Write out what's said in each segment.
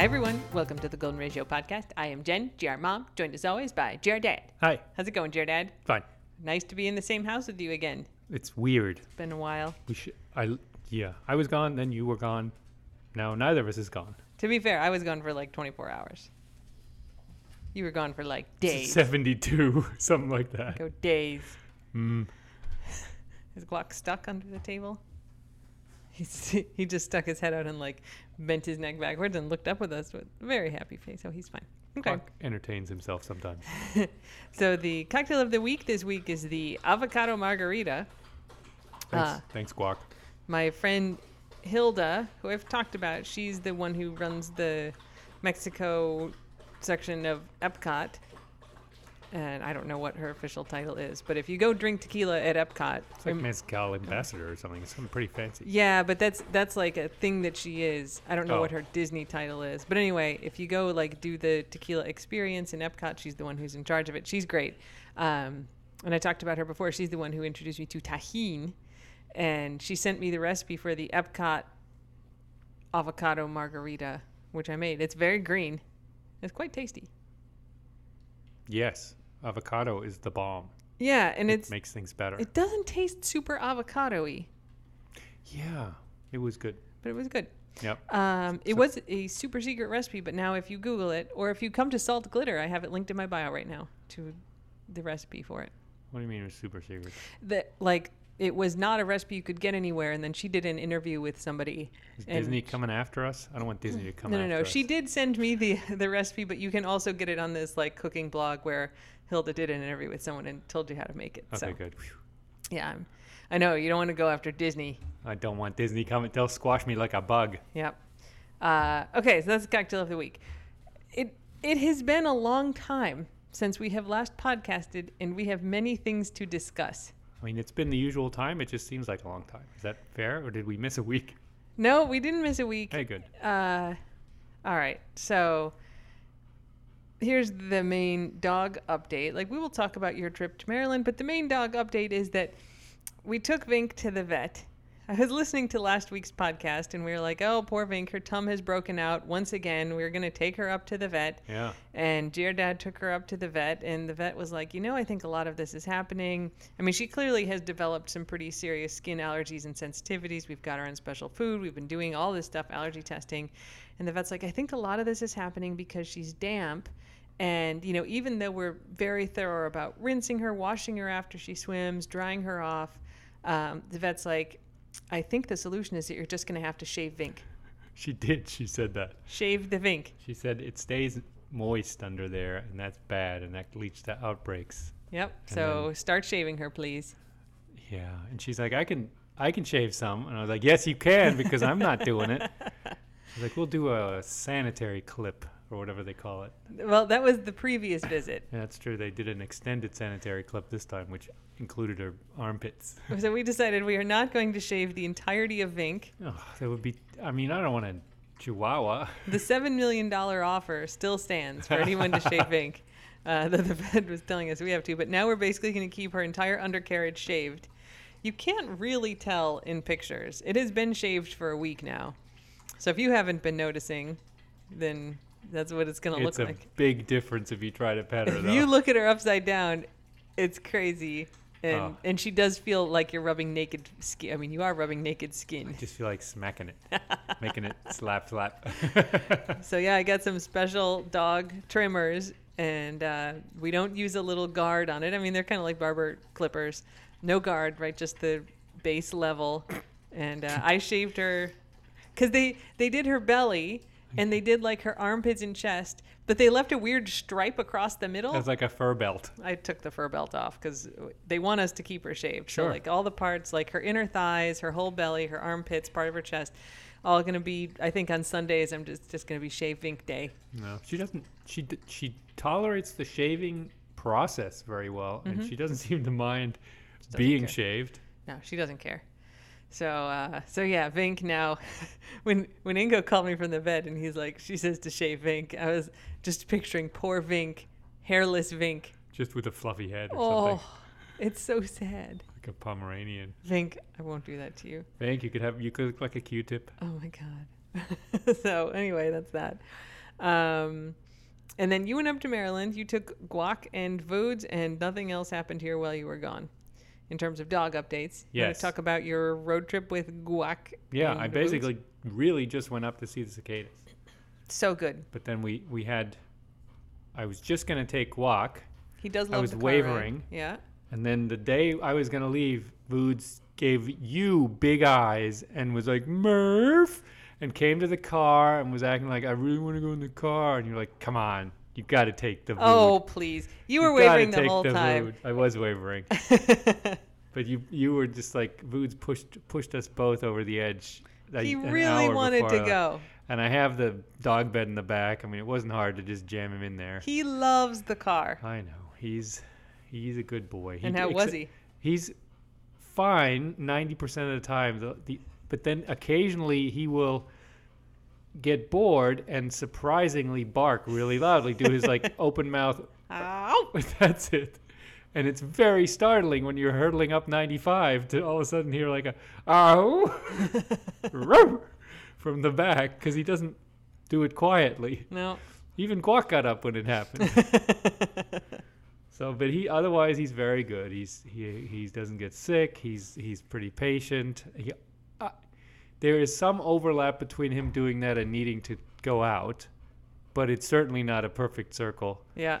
Hi, everyone. Welcome to the Golden Ratio podcast. I am Jen, GR Mom, joined as always by GR Dad. Hi. How's it going, GR Dad? Fine. Nice to be in the same house with you again. It's weird. It's been a while. We should. I. Yeah. I was gone. Then you were gone. Now neither of us is gone. To be fair, I was gone for like 24 hours. You were gone for like days. Seventy-two, something like that. Go days. Mm. Is Guac stuck under the table? He's, he just stuck his head out and like bent his neck backwards and looked up with us with a very happy face. Oh, he's fine. Okay. Clark entertains himself sometimes. So the cocktail of the week this week is the avocado margarita. Thanks, Ah. thanks, Guac. My friend Hilda, who I've talked about, she's the one who runs the Mexico section of Epcot. And I don't know what her official title is, but if you go drink tequila at Epcot, It's like mezcal ambassador or something. It's something pretty fancy. yeah, but that's that's like a thing that she is. I don't know what Oh. her Disney title is, but anyway, if you go like do the tequila experience in Epcot, she's the one who's in charge of it. She's great, um, and I talked about her before. She's the one who introduced me to Tajín, and she sent me the recipe for the Epcot avocado margarita, which I made. It's very green. It's quite tasty. Yes, avocado is the bomb. Yeah, and it it's makes things better. it doesn't taste super avocado-y, yeah, it was good. but it was good. Yep. Um, it So- was a super secret recipe, but now if you Google it, or if you come to Salt Glitter, I have it linked in my bio right now to the recipe for it. What do you mean it was super secret? That like it was not a recipe you could get anywhere, and then she did an interview with somebody. Is Disney coming after us? I don't want Disney to come no, no, no. us. She did send me the the recipe, but you can also get it on this like cooking blog where Hilda did an interview with someone and told you how to make it. Okay, so good. Yeah, I'm, I know you don't want to go after Disney. I don't want Disney coming. They'll squash me like a bug. Yep. Uh, okay, so that's the cocktail of the week. It it has been a long time since we have last podcasted, and we have many things to discuss. I mean, it's been the usual time. It just seems like a long time. Is that fair, or did we miss a week? No, we didn't miss a week. Hey, good. Uh, all right, so here's the main dog update. Like we will talk about your trip to Maryland, but the main dog update is that we took Venk to the vet. I was listening to last week's podcast and we were like, "Oh, poor Venk, her tum has broken out once again. We are going to take her up to the vet." Yeah. And dear dad took her up to the vet, and the vet was like, You know, I think a lot of this is happening. I mean, she clearly has developed some pretty serious skin allergies and sensitivities. We've got her on special food. We've been doing all this stuff, allergy testing. And the vet's like, I think a lot of this is happening because she's damp. And, you know, even though we're very thorough about rinsing her, washing her after she swims, drying her off, um, the vet's like, I think the solution is that you're just going to have to shave Venk. She did. She said that. Shave the Venk. She said it stays moist under there, and that's bad, and that leads to outbreaks. Yep. And So then- start shaving her, please. Yeah. And she's like, I can, I can shave some, and I was like, Yes, you can, because I'm not doing it. She's like, We'll do a sanitary clip or whatever they call it. Well, that was the previous visit. Yeah, that's true. They did an extended sanitary clip this time, which included her armpits. So we decided we are not going to shave the entirety of Venk. Oh, that would be. I mean, I don't want a chihuahua. The $7 million offer still stands for anyone to shave Venk. Uh, that the vet was telling us we have to, but now we're basically going to keep her entire undercarriage shaved. You can't really tell in pictures. It has been shaved for a week now. So if you haven't been noticing, then that's what it's going to look like. It's a big difference if you try to pet her, If though. you look at her upside down, it's crazy. And, Oh. and she does feel like you're rubbing naked skin. I mean, you are rubbing naked skin. I just feel like smacking it, making it slap slap. So yeah, I got some special dog trimmers, and uh, we don't use a little guard on it. I mean, they're kind of like barber clippers, no guard, right? Just the base level. And uh, I shaved her because they they did her belly and they did like her armpits and chest, but they left a weird stripe across the middle. It's like a fur belt. I took the fur belt off because they want us to keep her shaved. So Sure. like all the parts, like her inner thighs, her whole belly, her armpits, part of her chest, all gonna be. I think on Sundays I'm just just gonna be shave Venk day. No, she doesn't. She she tolerates the shaving process very well, and mm-hmm. she doesn't seem to mind doesn't being care. shaved. No, she doesn't care. So uh, so yeah, Venk now. when when Ingo called me from the bed and he's like, she says to shave Venk, I was just picturing poor Venk, hairless Venk. Just with a fluffy head or Oh, something, it's so sad. like a Pomeranian. Venk, I won't do that to you. Venk, you. Could have you could look like a Q-tip. Oh my god. so anyway, that's that. Um, and then you went up to Maryland. You took Guac and Voods, and nothing else happened here while you were gone. In terms of dog updates, you want to talk about your road trip with Guac. Yeah, I basically really just went up to see the cicadas. so good. But then we, we had, I was just going to take Guac, He does I love was the car ride. wavering. Yeah. and then the day I was going to leave, Voods gave you big eyes and was like, Murph, and came to the car and was acting like, I really want to go in the car. And you're like, come on, you got to take the Vood. Oh please! You were You wavering the whole the time. Vood." I was wavering. But you you were just like Voods pushed pushed us both over the edge. a- he really wanted to go. And I have the dog bed in the back. I mean, it wasn't hard to just jam him in there. He loves the car. I know he's he's a good boy. He and how was he? He's fine ninety percent of the time. The, the but then occasionally he will get bored and surprisingly bark really loudly. Do his like open mouth Ow! that's it. And it's very startling when you're hurtling up 95 to all of a sudden hear like a ow from the back because he doesn't do it quietly. No. Even Guac got up when it happened. so, but he otherwise he's very good. He's he he doesn't get sick. He's he's pretty patient. He, there is some overlap between him doing that and needing to go out, but it's certainly not a perfect circle. yeah.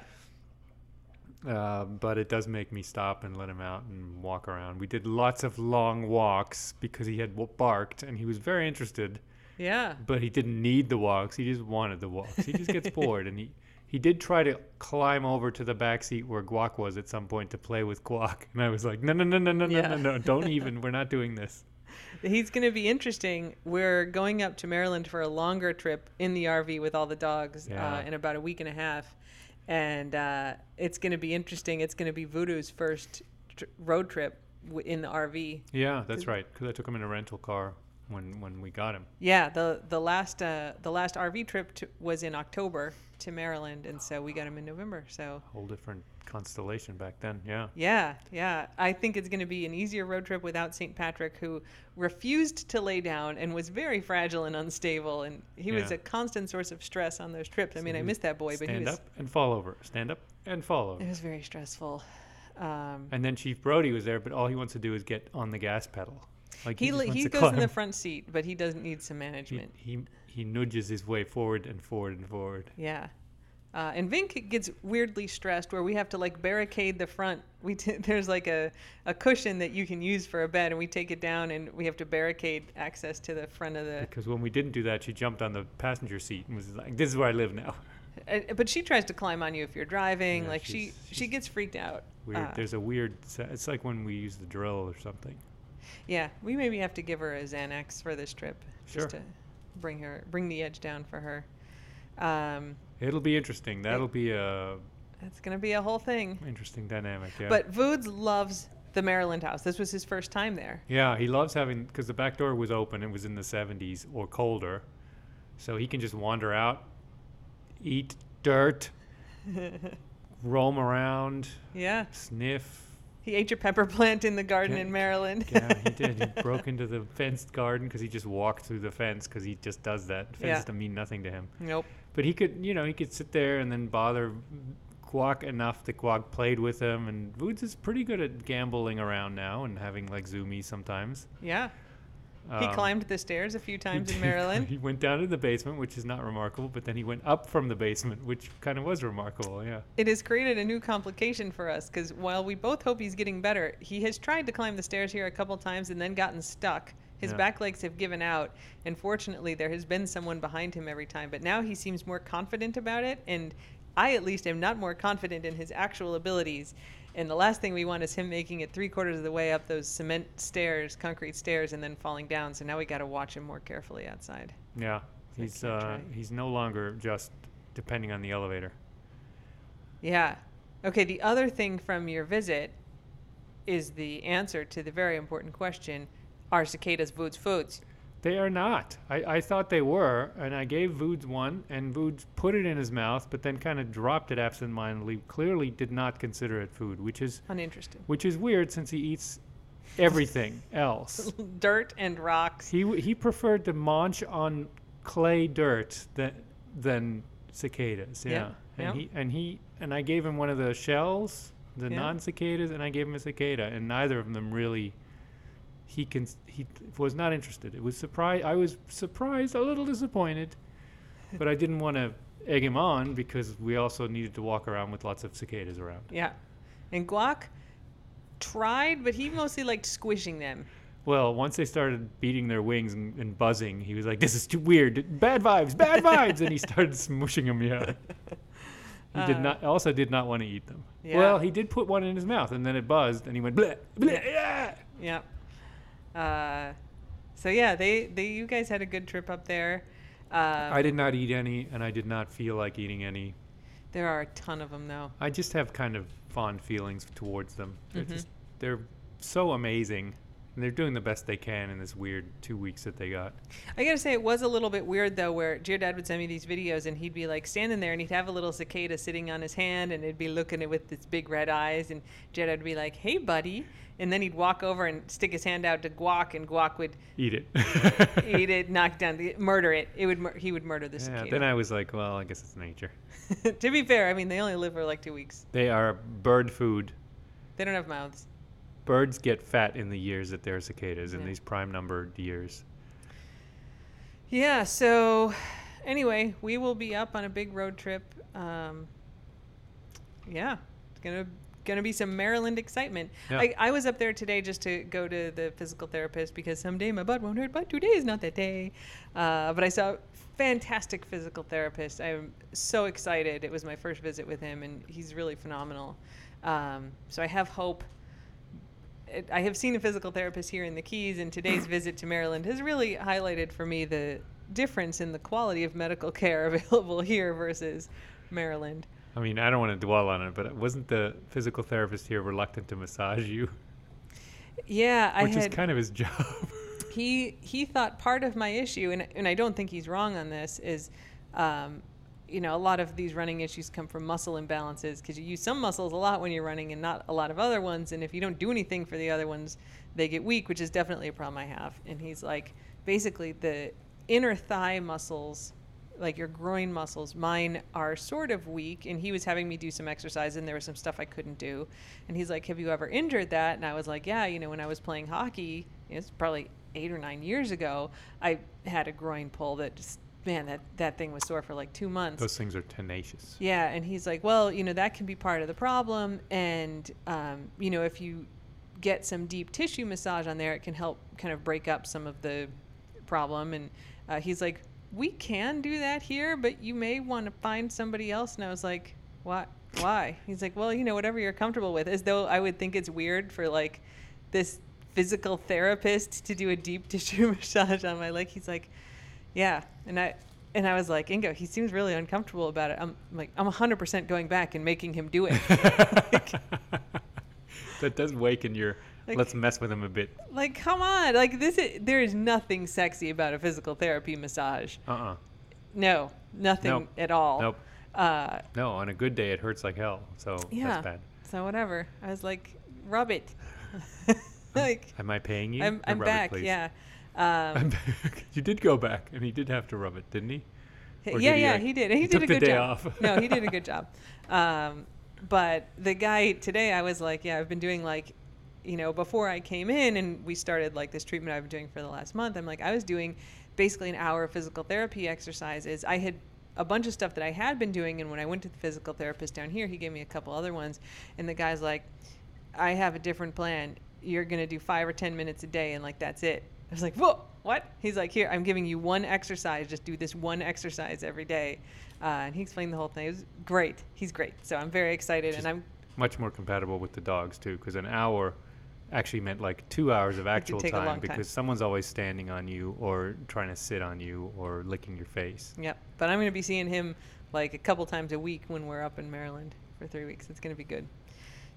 Uh, but it does make me stop and let him out and walk around. We did lots of long walks because he had w- barked and he was very interested, Yeah. but he didn't need the walks. He just wanted the walks. He just gets bored and he he did try to climb over to the back seat where Guac was at some point to play with Guac, and I was like, no, no, no, no, no, no, Yeah. no, no, don't even. We're not doing this. He's going to be interesting. We're going up to Maryland for a longer trip in the RV with all the dogs Yeah. uh, in about a week and a half. And uh, it's going to be interesting. It's going to be Voodoo's first tr- road trip w- in the RV. Yeah, that's right. Because I took him in a rental car when when we got him. Yeah, the the last uh, the last RV trip to, was in October to Maryland, and so we got him in November. So Whole different constellation back then. Yeah. yeah, yeah, I think it's going to be an easier road trip without St. Patrick, who refused to lay down and was very fragile and unstable, and he was a constant source of stress on those trips. I mean, I miss that boy, but he Stand up and fall over. Stand up and fall over. it was very stressful. Um, And then Chief Brody was there, but all he wants to do is get on the gas pedal. Like he he to goes in the front seat, but he doesn't need some management. he he nudges his way forward and forward and forward. Yeah. Uh, and Venk gets weirdly stressed where we have to like barricade the front. We t- there's like a, a cushion that you can use for a bed, and we take it down, and we have to barricade access to the front of the. Because when we didn't do that, she jumped on the passenger seat and was like, "This is where I live now." Uh, but she tries to climb on you if you're driving. Yeah, like she she's- she gets freaked out. Weird. Uh, There's a weird. It's like when we use the drill or something. Yeah, we maybe have to give her a Xanax for this trip, Sure. just to bring her bring the edge down for her. Um, It'll be interesting. That'll be a it's gonna be a whole thing. interesting dynamic. Yeah. But Voods loves the Maryland house. This was his first time there. Yeah, he loves having because the back door was open. It was in the 70s or colder, so he can just wander out, eat dirt, roam around, Yeah. sniff. He ate your pepper plant in the garden Yeah, in Maryland. Yeah, he did. He broke into the fenced garden because he just walked through the fence because he just does that. Fence Yeah. doesn't mean nothing to him. nope. But he could, you know, he could sit there and then bother Guac enough that Guac played with him. And Voods is pretty good at gambling around now and having like zoomies sometimes. Yeah. He Um, climbed the stairs a few times in Maryland. He went down to the basement, which is not remarkable, but then he went up from the basement, which kind of was remarkable. Yeah. It has created a new complication for us because while we both hope he's getting better, he has tried to climb the stairs here a couple times and then gotten stuck. His Yeah. back legs have given out, and fortunately, there has been someone behind him every time. But now he seems more confident about it, and I at least am not more confident in his actual abilities. And the last thing we want is him making it three quarters of the way up those cement stairs, concrete stairs, and then falling down. So now we got to watch him more carefully outside. Yeah. He's uh, he's no longer just depending on the elevator. Yeah. Okay, the other thing from your visit is the answer to the very important question are cicadas Voods foods? They are not. I, I thought they were, and I gave Voods one, and Voods put it in his mouth, but then kind of dropped it absentmindedly. Clearly, did not consider it food, which is Uninterested. which is weird since he eats everything else. Dirt and rocks. He he preferred to munch on clay dirt than than cicadas. Yeah, Yeah, and yeah. he and he and I gave him one of the shells, the Yeah. non cicadas, and I gave him a cicada, and neither of them really. He can he was not interested. It was surprise. I was surprised, a little disappointed, but I didn't want to egg him on because we also needed to walk around with lots of cicadas around. Yeah. And Guac tried, but he mostly liked squishing them. Well, once they started beating their wings and, and buzzing, he was like, "This is too weird. Bad vibes, bad vibes," and he started smushing them. Yeah. He did Uh, not. Also, did not want to eat them. Yeah. Well, he did put one in his mouth, and then it buzzed, and he went bleh, bleh, yeah. Yeah. Uh, so yeah, they, they you guys had a good trip up there. Um, I did not eat any, and I did not feel like eating any. There are a ton of them though. I just have kind of fond feelings towards them. They're Mhm. just they're so amazing, and they're doing the best they can in this weird two weeks that they got. I gotta say, it was a little bit weird though, where Dad would send me these videos and he'd be like standing there and he'd have a little cicada sitting on his hand and it'd be looking at it with its big red eyes and Dad would be like, "Hey, buddy," and then he'd walk over and stick his hand out to Guac and Guac would Eat it. eat it, knock down, the, murder it. It would mur- he would murder the Yeah, cicada. then I was like, well, I guess it's nature. to be fair, I mean they only live for like two weeks. They are bird food. They don't have mouths. Birds get fat in the years that they're cicadas, in these prime numbered years. Yeah. So, anyway, we will be up on a big road trip. Um, yeah, it's gonna gonna be some Maryland excitement. Yeah. I, I was up there today just to go to the physical therapist because someday my butt won't hurt, but today is not that day. Uh, but I saw a fantastic physical therapist. I'm so excited. It was my first visit with him, and he's really phenomenal. Um, so I have hope I have seen a physical therapist here in the Keys, and today's visit to Maryland has really highlighted for me the difference in the quality of medical care available here versus Maryland. I mean, I don't want to dwell on it, but wasn't the physical therapist here reluctant to massage you? Yeah, I Which had. is kind of his job. he he thought part of my issue, and and I don't think he's wrong on this, is, um, you know, a lot of these running issues come from muscle imbalances because you use some muscles a lot when you're running and not a lot of other ones, and if you don't do anything for the other ones, they get weak, which is definitely a problem I have. And he's like, basically the inner thigh muscles. Like your groin muscles, mine are sort of weak, and he was having me do some exercise, and there was some stuff I couldn't do. And he's like, "Have you ever injured that?" And I was like, "Yeah, you know, when I was playing hockey, it's probably eight or nine years ago, I had a groin pull that just man, that that thing was sore for like two months. Those things are tenacious. Yeah, and he's like, well, you know, that can be part of the problem, and um, you know, if you get some deep tissue massage on there, it can help kind of break up some of the problem. And uh, he's like, we can do that here, but you may want to find somebody else. And I was like, what? Why? He's like, well, you know, whatever you're comfortable with. As though I would think it's weird for like this physical therapist to do a deep tissue massage on my leg. He's like, yeah, and I and I was like, Ingo, he seems really uncomfortable about it. I'm like, I'm 100% going back and making him do it. that does waken your. Like- let's mess with him a bit. like, come on, like this. Is, there is nothing sexy about a physical therapy massage. Uh uh No, nothing Nope. at all. Nope. Uh, No, on a good day it hurts like hell. So yeah. that's bad. So whatever. I was like, rub it. like, Am I paying you? I'm, I'm back. please? yeah. Um, you did go back, and he did have to rub it, didn't he? Or yeah, did he, yeah, like- he did. He, he did took a good day job. off. no, he did a good job. Um, but the guy today, I was like, yeah, I've been doing like, you know, before I came in and we started like this treatment I've been doing for the last month. I'm like, I was doing basically an hour of physical therapy exercises. I had a bunch of stuff that I had been doing, and when I went to the physical therapist down here, he gave me a couple other ones, and the guy's like, I have a different plan. You're gonna do five or ten minutes a day, and like that's it. I was like, whoa, what? He's like, here, I'm giving you one exercise. Just do this one exercise every day. Uh, and he explained the whole thing. It was great. He's great. So I'm very excited, and I'm Much more compatible with the dogs too, because an hour actually meant like two hours of actual take a long time time. because someone's always standing on you or trying to sit on you or licking your face. Yep. But I'm going to be seeing him like a couple times a week when we're up in Maryland for three weeks. It's going to be good.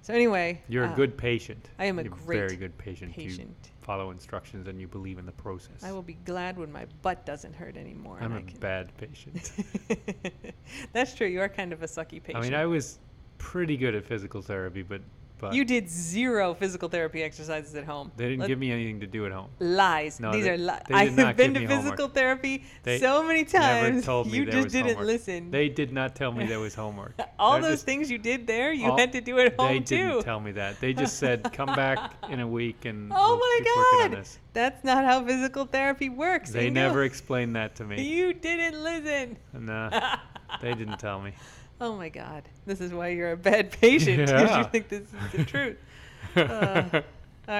So anyway, You're uh, a good patient. I am a You're great very good patient. You patient. follow instructions and you believe in the process. I will be glad when my butt doesn't hurt anymore. I'm a bad patient. That's true. You are kind of a sucky patient. I mean, I was pretty good at physical therapy, but but You did zero physical therapy exercises at home. they didn't Let- give me anything to do at home. lies. No, These they- are lies. I have been to me homework. physical therapy They so many times. They Never times. told me you just didn't homework. listen. They did not tell me there was homework. All They're those just- things you did there, you all- had to do at home They too. didn't tell me that. They just said, "Come back in a week and oh we'll my god, this." that's not how physical therapy works. They never explained that to me. You didn't listen. No, they didn't tell me. Oh my god, this is why you're a bad patient because Yeah. you think this is the truth. Uh, all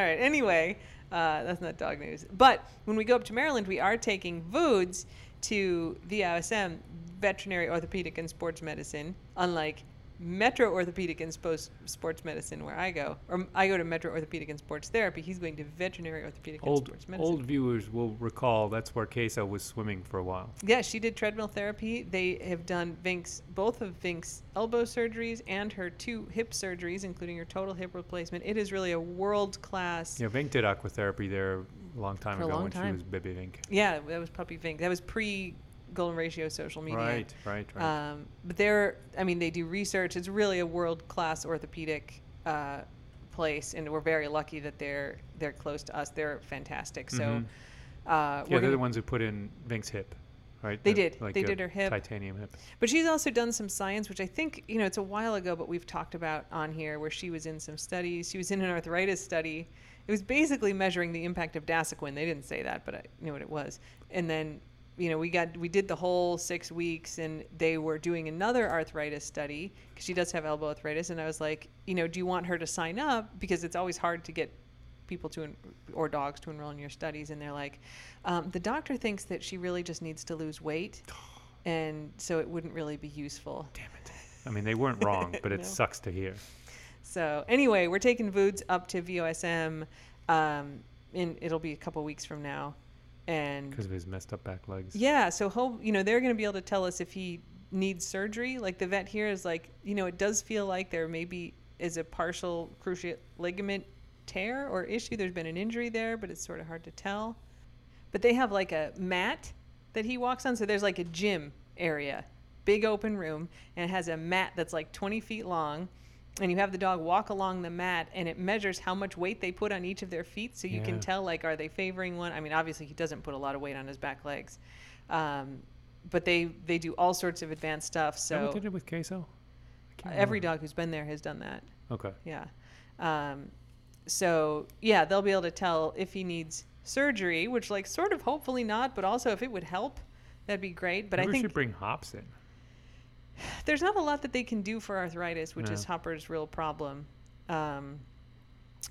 right. Anyway, uh, that's not dog news. But when we go up to Maryland, we are taking Voods to VOSM, Veterinary Orthopedic and Sports Medicine, unlike Metro Orthopedic and Spo- Sports Medicine, where I go. Or I go to Metro Orthopedic and Sports Therapy. He's going to Veterinary Orthopedic and old Sports Medicine. old viewers will recall that's where Queso was swimming for a while. Yeah, she did treadmill therapy. They have done Venk's both of Venk's elbow surgeries and her two hip surgeries, including her total hip replacement. It is really a world class. Yeah, Venk did aquatherapy there a long time For ago long when time. she was baby Venk. Yeah, that was Puppy Venk. That was pre Golden Ratio social media. Right, right, right. Um, but they're, I mean, they do research. It's really a world class orthopedic uh, place, and we're very lucky that they're they're close to us. They're fantastic. So, Mhm. uh, yeah, they're gonna- the ones who put in Venk's hip, right? They The- did. like They did her hip. Titanium hip. But she's also done some science, which I think, you know, it's a while ago, but we've talked about on here where she was in some studies. She was in an arthritis study. It was basically measuring the impact of Dasuquin. They didn't say that, but I knew what it was. And then, you know, we got we did the whole six weeks, and they were doing another arthritis study because she does have elbow arthritis. And I was like, you know, do you want her to sign up because it's always hard to get people to en- or dogs to enroll in your studies and they're like um, the doctor thinks that she really just needs to lose weight and so it wouldn't really be useful Damn it. I mean, they weren't wrong, but it No. sucks to hear. so anyway we're taking Voods up to VOSM um, in it'll be a couple weeks from now and Because of his messed up back legs. yeah so hope you know they're going to be able to tell us if he needs surgery. Like the vet here is like you know it does feel like there maybe is a partial cruciate ligament tear or issue. There's been an injury there but it's sort of hard to tell. But they have like a mat that he walks on. So there's like a gym area big open room and it has a mat that's like 20 feet long and you have the dog walk along the mat and it measures how much weight they put on each of their feet so you can tell like are they favoring one? I mean obviously he doesn't put a lot of weight on his back legs. Um, but they they do all sorts of advanced stuff Is that what so they did it with Queso? Every dog who's been there has done that. Okay. yeah. Um, so yeah they'll be able to tell if he needs surgery which like sort of hopefully not but also if it would help that'd be great. But Maybe i we should bring hops in. There's not a lot that they can do for arthritis, which No. is Hopper's real problem. Um,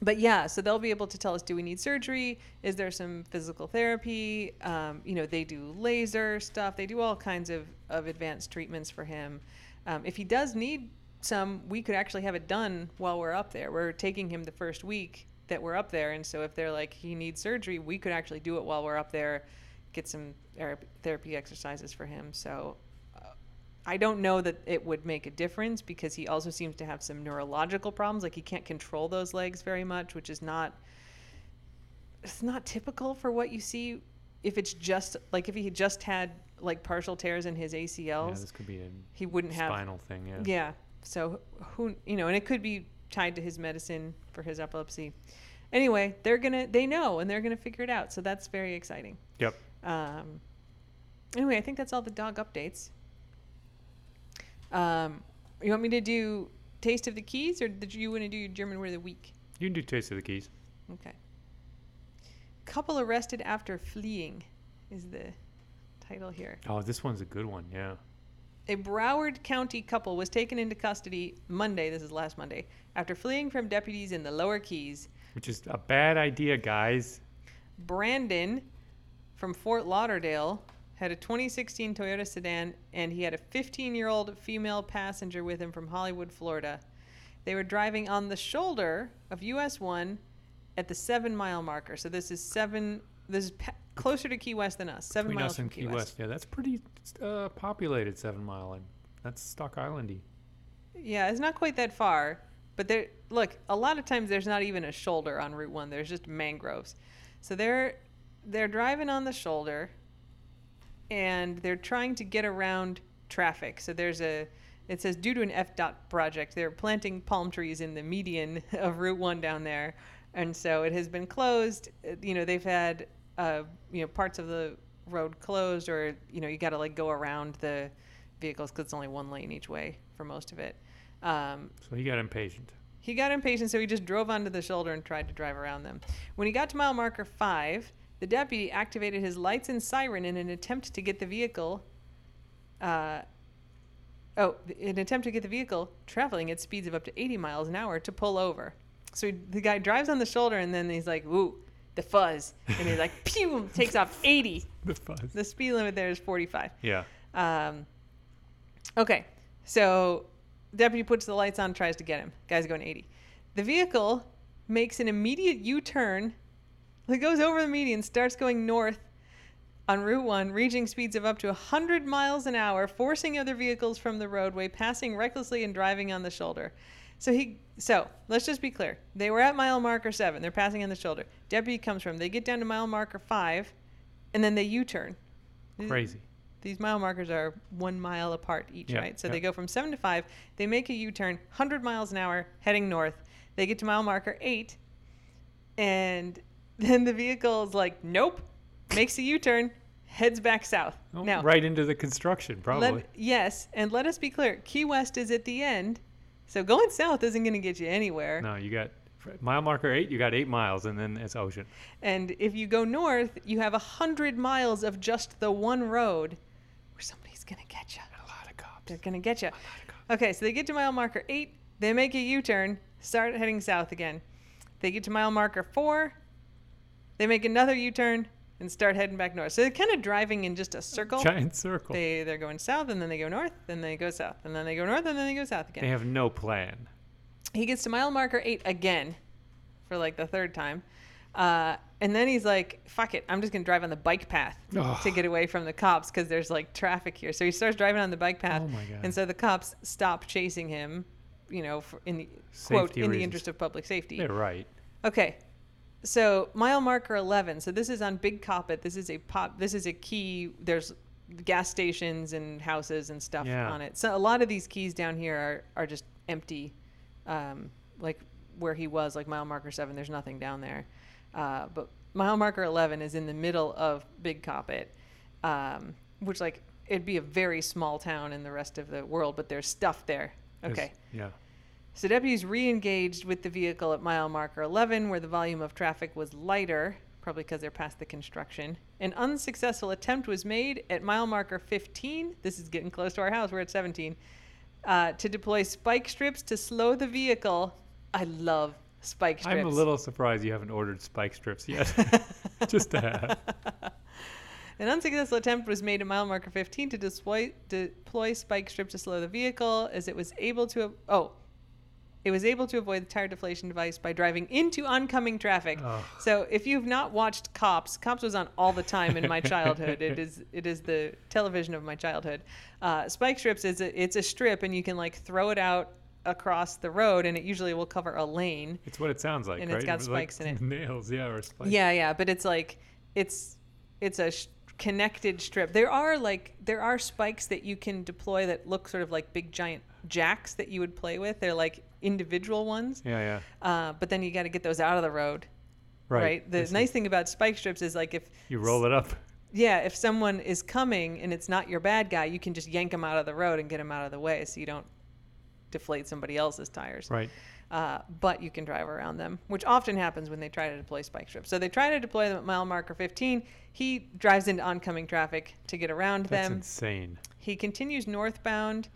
but yeah, so they'll be able to tell us: Do we need surgery? Is there some physical therapy? Um, you know, they do laser stuff. They do all kinds of of advanced treatments for him. Um, if he does need some, we could actually have it done while we're up there. We're taking him the first week that we're up there, and so if they're like he needs surgery, we could actually do it while we're up there, get some therapy, therapy exercises for him. So I don't know that it would make a difference because he also seems to have some neurological problems. Like he can't control those legs very much, which is not it's not typical for what you see if it's just like if he just had like partial tears in his ACLs. Yeah, this could be a he wouldn't have spinal thing. Yeah. yeah. So who you know, and it could be tied to his medicine for his epilepsy. Anyway, they're gonna they know and they're gonna figure it out. So that's very exciting. Yep. Um, anyway, I think that's all the dog updates. Um, you want me to do Taste of the Keys, or did you want to do German Word of the Week? You can do Taste of the Keys. Okay. Couple arrested after fleeing is the title here. Oh, this one's a good one. Yeah. A Broward County couple was taken into custody Monday, this is last Monday, after fleeing from deputies in the Lower Keys. Which is a bad idea, guys. Brandon from Fort Lauderdale had a 2016 Toyota sedan and he had a 15 year old female passenger with him from Hollywood, Florida. They were driving on the shoulder of US 1 at the seven mile marker. So this is seven, this is pa- closer to Key West than us, seven Between miles us from and Key West. Yeah, that's pretty uh, populated, Seven Mile. And that's Stock Islandy. Yeah, it's not quite that far, but there. Look, a lot of times there's not even a shoulder on Route One. There's just mangroves. So they're they're driving on the shoulder, and they're trying to get around traffic. So there's a It says due to an FDOT project, they're planting palm trees in the median of Route One down there, and so it has been closed. Uh, You know, they've had uh, you know parts of the road closed, or you know, you got to like go around the vehicles because it's only one lane each way for most of it. Um, So he got impatient. he got impatient, so he just drove onto the shoulder and tried to drive around them. When he got to mile marker five, the deputy activated his lights and siren in an attempt to get the vehicle. Uh, oh, in an attempt to get the vehicle traveling at speeds of up to 80 miles an hour to pull over. So he, the guy drives on the shoulder, and then he's like, "Ooh, the fuzz," and he's like, "Pew!" takes off 80. The fuzz. The speed limit there is 45. Yeah. Um, okay, so deputy puts the lights on, tries to get him. Guy's going 80. The vehicle makes an immediate U-turn. It goes over the median, starts going north on Route 1, reaching speeds of up to 100 miles an hour, forcing other vehicles from the roadway, passing recklessly and driving on the shoulder. So he so, let's just be clear. They were at mile marker 7. They're passing on the shoulder. Deputy comes from. They get down to mile marker 5 and then they U-turn. Crazy. These mile markers are one mile apart each, Yeah, right? So they go from seven to five. They make a U turn, 100 miles an hour, heading north. They get to mile marker eight, and then the vehicle is like, nope, makes a U turn, heads back south. Oh, now, right into the construction, probably. let, yes, and let us be clear Key West is at the end, so going south isn't going to get you anywhere. no, you got mile marker eight. You got eight miles, and then it's ocean. And if you go north, you have a 100 miles of just the one road where somebody's going to get you. A lot of cops. They're going to get you. A lot of cops. Okay, so they get to mile marker eight. They make a U turn, start heading south again. They get to mile marker four. They make another U turn and start heading back north. So they're kind of driving in just a circle. Giant circle. They they're going south and then they go north, then they go south, and then they go north and then they go south again. They have no plan. He gets to mile marker eight again for like the third time. Uh, and then he's like, fuck it, I'm just going to drive on the bike path Ugh. to get away from the cops because there's like traffic here. So he starts driving on the bike path. Oh my God. And so the cops stop chasing him, you know, for, in the quote, Safety in the interest of public safety. They're right. Okay. So mile marker 11. So this is on Big Coppitt. This is a pop. This is a key. There's gas stations and houses and stuff Yeah. on it. So a lot of these keys down here are, are just empty. Um, like where he was, like mile marker seven. There's nothing down there. Uh, but mile marker 11 is in the middle of Big Coppitt, um, which like it'd be a very small town in the rest of the world, but there's stuff there. It's- Okay. Yeah. So deputies re-engaged with the vehicle at mile marker 11, where the volume of traffic was lighter, probably because they're past the construction. An unsuccessful attempt was made at mile marker 15. This is getting close to our house. We're at 17. Uh, to deploy spike strips to slow the vehicle. I love spike strips. I'm a little surprised you haven't ordered spike strips yet. Just to have. An unsuccessful attempt was made at mile marker 15 to deploy, deploy spike strips to slow the vehicle, as it was able to. Oh, it was able to avoid the tire deflation device by driving into oncoming traffic. Ugh. So, if you've not watched Cops, Cops was on all the time in my childhood. It is it is the television of my childhood. Uh, spike strips is a, it's a strip, and you can like throw it out across the road, and it usually will cover a lane. It's what it sounds like, And right? it's got It was like spikes in it. Nails, yeah, or spikes. Yeah, yeah, but it's like it's it's a sh- connected strip. There are like there are spikes that you can deploy that look sort of like big giant jacks that you would play with. They're like individual ones, Yeah, yeah. uh, but then you got to get those out of the road, Right. right? The nice thing about spike strips is like if You roll it up. yeah, if someone is coming and it's not your bad guy, you can just yank them out of the road and get them out of the way, so you don't deflate somebody else's tires Right. uh, but you can drive around them, which often happens when they try to deploy spike strips. So they try to deploy them at mile marker 15. He drives into oncoming traffic to get around That's them. That's insane. He continues northbound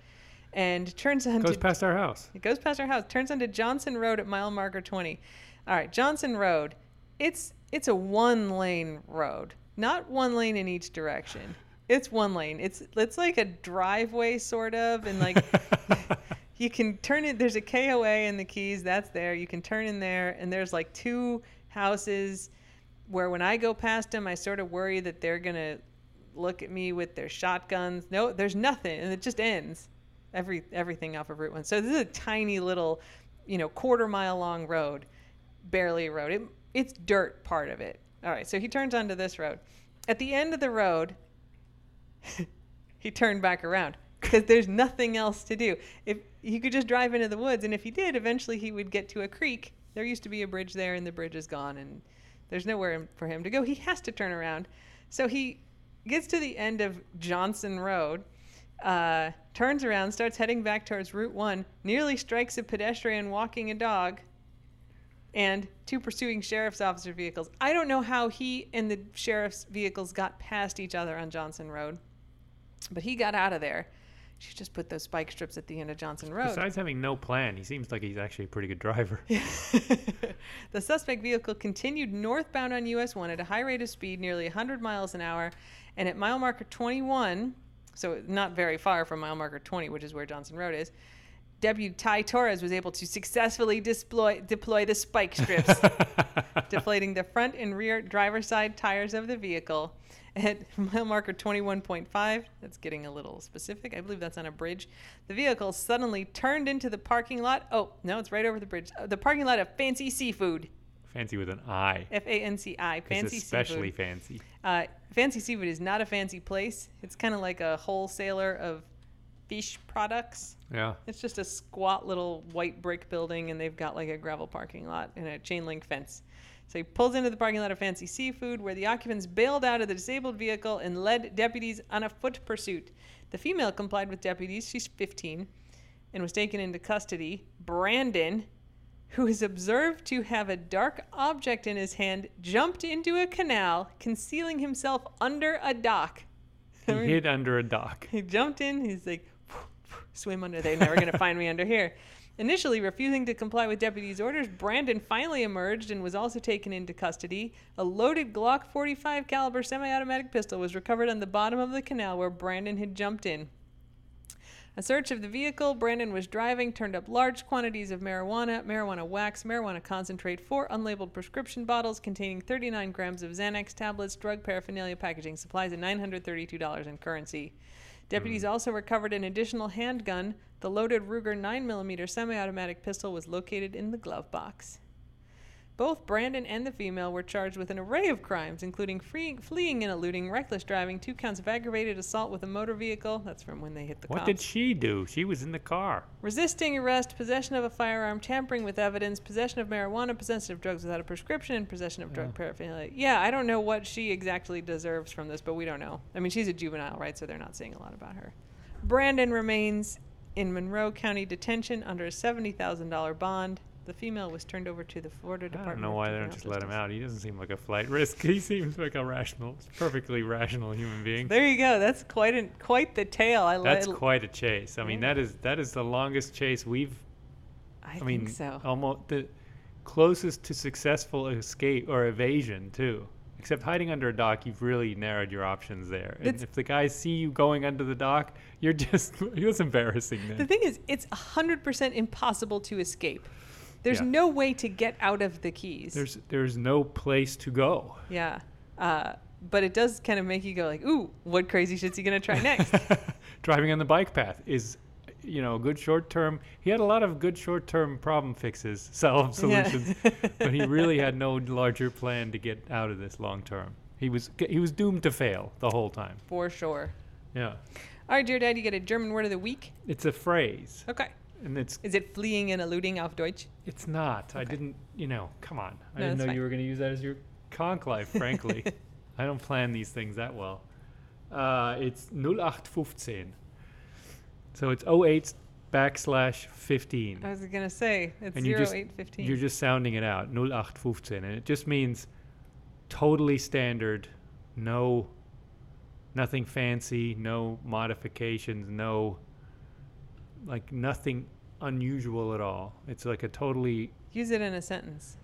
and turns onto Goes past our house. it goes past our house, turns onto Johnson Road at mile marker 20. All right, Johnson Road. It's it's a one lane road, not one lane in each direction. It's one lane. It's it's like a driveway sort of, and like you can turn it. There's a KOA in the keys. That's there. You can turn in there, and there's like two houses where when I go past them, I sort of worry that they're gonna look at me with their shotguns. No, there's nothing, and it just ends. Every everything off of Route One. So this is a tiny little, you know, quarter mile long road, barely a road. It, it's dirt part of it. All right, so he turns onto this road. At the end of the road, he turned back around. because there's nothing else to do. If he could just drive into the woods, and if he did, eventually he would get to a creek. There used to be a bridge there, and the bridge is gone, and there's nowhere for him to go. He has to turn around. So he gets to the end of Johnson Road, uh, turns around, starts heading back towards Route 1, nearly strikes a pedestrian walking a dog, and two pursuing sheriff's officer vehicles. I don't know how he and the sheriff's vehicles got past each other on Johnson Road, but he got out of there. She just put those spike strips at the end of Johnson Road. Besides having no plan, he seems like he's actually a pretty good driver. the suspect vehicle continued northbound on US 1 at a high rate of speed, nearly 100 miles an hour, and at mile marker 21, so not very far from mile marker 20, which is where Johnson Road is, Deputy Ty Torres was able to successfully deploy, deploy the spike strips, deflating the front and rear driver's side tires of the vehicle. At mile marker 21.5, that's getting a little specific. I believe that's on a bridge. The vehicle suddenly turned into the parking lot. Oh, no, it's right over the bridge. Uh, the parking lot of Fancy Seafood. Fancy with an I. F A N C I. Fancy Seafood. It's especially Seafood. fancy. Uh, fancy Seafood is not a fancy place. It's kind of like a wholesaler of fish products. Yeah. It's just a squat little white brick building, and they've got like a gravel parking lot and a chain link fence. So he pulls into the parking lot of Fancy Seafood, where the occupants bailed out of the disabled vehicle and led deputies on a foot pursuit. The female complied with deputies, she's 15, and was taken into custody. Brandon, who is observed to have a dark object in his hand, jumped into a canal, concealing himself under a dock. He hid under a dock. He jumped in. He's like, swim under. There. They're never going to find me under here. Initially refusing to comply with deputies' orders, Brandon finally emerged and was also taken into custody. A loaded Glock 45 caliber semi-automatic pistol was recovered on the bottom of the canal where Brandon had jumped in. A search of the vehicle Brandon was driving turned up large quantities of marijuana, marijuana wax, marijuana concentrate, four unlabeled prescription bottles containing 39 grams of Xanax tablets, drug paraphernalia packaging supplies, and $932 in currency. Deputies hmm. also recovered an additional handgun. The loaded Ruger 9mm semi automatic pistol was located in the glove box. Both Brandon and the female were charged with an array of crimes, including free, fleeing and eluding, reckless driving, two counts of aggravated assault with a motor vehicle. That's from when they hit the car. What cops. did she do? She was in the car. Resisting arrest, possession of a firearm, tampering with evidence, possession of marijuana, possession of drugs without a prescription, and possession of drug paraphernalia. Yeah, I don't know what she exactly deserves from this, but we don't know. I mean, she's a juvenile, right? So they're not saying a lot about her. Brandon remains in Monroe County detention under a $70,000 bond. The female was turned over to the Florida Department. I don't know why they don't just let him out. He doesn't seem like a flight risk. He seems like a rational, perfectly rational human being. There you go. That's quite an, quite the tale. I That's like. quite a chase. I mean, Yeah. that is that is the longest chase we've. I, I, think mean, so. almost the closest to successful escape or evasion too. Except hiding under a dock, you've really narrowed your options there. And That's- if the guys see you going under the dock, you're just it's embarrassing. Then. The thing is, it's 100% impossible to escape. There's Yeah. no way to get out of the keys. There's there's no place to go. yeah. Uh, but it does kind of make you go like, ooh, what crazy shit's he going to try next? Driving on the bike path is, you know, a good short term. He had a lot of good short term problem fixes, solve Yeah. solutions, but he really had no larger plan to get out of this long term. He was he was doomed to fail the whole time. For sure. Yeah, All right, dear dad, you get a German word of the week. it's a phrase, Okay. And it's Is it fleeing and eluding auf Deutsch? it's not. I didn't. You know, come on. I No, didn't know you were going to use that as your conch life. Frankly, I don't plan these things that well. Uh, it's 0815. So it's 08 backslash 15. I was going to say, it's And you just- 0815. You're just sounding it out. 0815. And it just means totally standard, no, nothing fancy, no modifications, no, like nothing unusual at all. It's like a totally Use it in a sentence.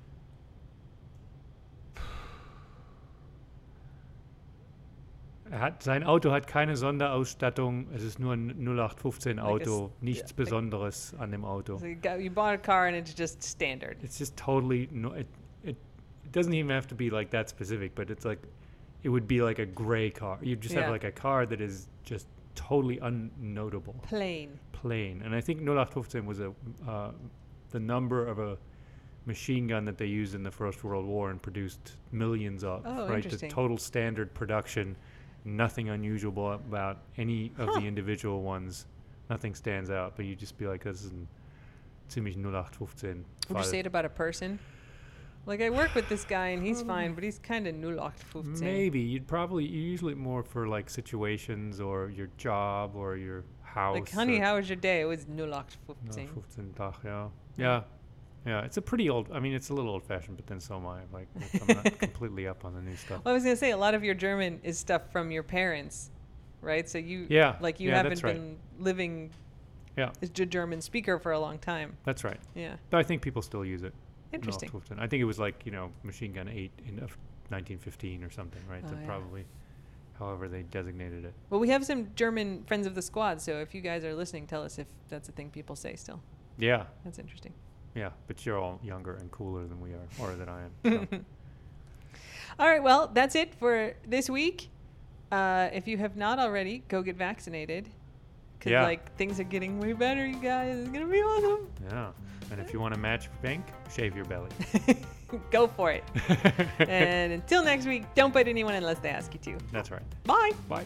Er hat, sein Auto hat keine Sonderausstattung, es ist nur ein 0815 Like a Auto, nichts like- Besonderes an dem Auto. So you, got, you bought a car and it's just standard. It's just totally, no, it, it, it doesn't even have to be like that specific, but it's like, it would be like a gray car. You just Yeah. have like a car that is just totally unnotable, Plain. plain. And I think 0815 was a, uh, the number of a machine gun that they used in the First World War and produced millions of, Oh, right? The total standard production nothing unusual about any of Huh. the individual ones. Nothing stands out, but you just be like, this is ein ziemlich 0815. Would you say it about a person? Like I work with this guy and he's oh. fine, but he's kind of 0815. Maybe you'd probably you usually more for like situations or your job or your house. Like, honey, how was your day? It was 0815. 0815 Tag, yeah. Yeah. Yeah, it's a pretty old. I mean, it's a little old-fashioned, but then so am I. Like, I'm not completely up on the new stuff. Well, I was gonna say a lot of your German is stuff from your parents, right? So you, Yeah, like you yeah, haven't that's right. been living Yeah, as a German speaker for a long time. that's right. Yeah, Though I think people still use it. Interesting. 0815. I think it was like you know Machine Gun Eight in of 1915 or something, right? Oh, That yeah. probably, however they designated it. Well, we have some German friends of the squad, so if you guys are listening, tell us if that's a thing people say still. Yeah, That's interesting. yeah. But you're all younger and cooler than we are, or than I am. So. All right, well, that's it for this week. Uh, if you have not already, go get vaccinated. Because, Yeah. like, things are getting way better, you guys. It's going to be awesome. yeah. And if you want to match Venk, shave your belly. go for it. and until next week, don't bite anyone unless they ask you to. That's right. Bye. Bye.